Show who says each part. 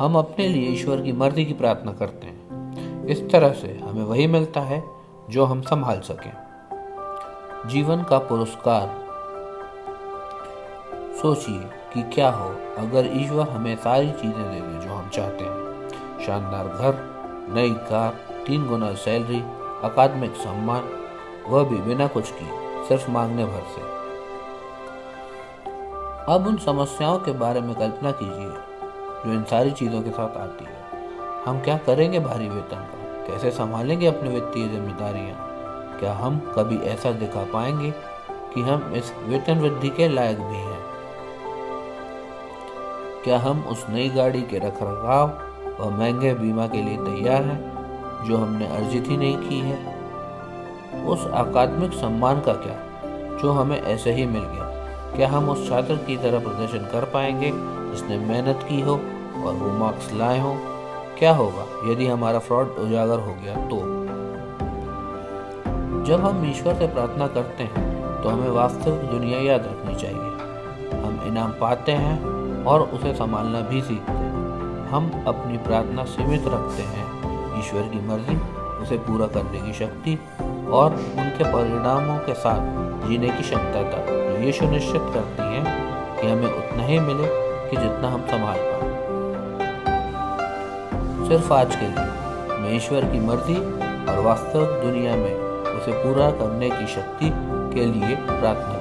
Speaker 1: हम अपने लिए ईश्वर की मर्ज़ी की प्रार्थना करते हैं। इस तरह से हमें वही मिलता है जो हम संभाल सकें। जीवन का पुरस्कार। सोचिए कि क्या हो अगर ईश्वर हमें सारी चीज़ें दे दे जो हम चाहते हैं। शानदार घर, नई कार, तीन गुना सैलरी, अकादमिक सम्मान, वह भी बिना कुछ किए, सिर्फ़ मांगने भर से। अब उन समस्याओं के बारे में कल्पना कीजिए जो इन सारी चीज़ों के साथ आती है। हम क्या करेंगे भारी वेतन का? कैसे संभालेंगे अपनी वित्तीय जिम्मेदारियाँ? क्या हम कभी ऐसा दिखा पाएँगे कि हम इस वेतन वृद्धि के लायक भी हैं? क्या हम उस नई गाड़ी के रख रखाव और महँगे बीमा के लिए तैयार हैं, जो हमने अर्जित ही नहीं की है? उस अकादमिक सम्मान का क्या, जो हमें ऐसे ही मिल गया? क्या हम उस छात्र की तरह प्रदर्शन कर पाएँगे जिसने मेहनत की हो और वो मार्क्स लाए हों? क्या होगा यदि हमारा फ्रॉड उजागर हो गया तो? जब हम ईश्वर से प्रार्थना करते हैं तो हमें वास्तविक दुनिया याद रखनी चाहिए। हम इनाम पाते हैं और उसे संभालना भी सीखते हैं। हम अपनी प्रार्थना सीमित रखते हैं। ईश्वर की मर्ज़ी उसे पूरा करने की शक्ति और उनके परिणामों के साथ जीने की क्षमता तक। ये सुनिश्चित करती है कि हमें उतना ही मिले कि जितना हम संभाल पाए। सिर्फ़ आज के लिए, मैं ईश्वर की मर्ज़ी और वास्तविक दुनिया में उसे पूरा करने की शक्ति के लिए प्रार्थना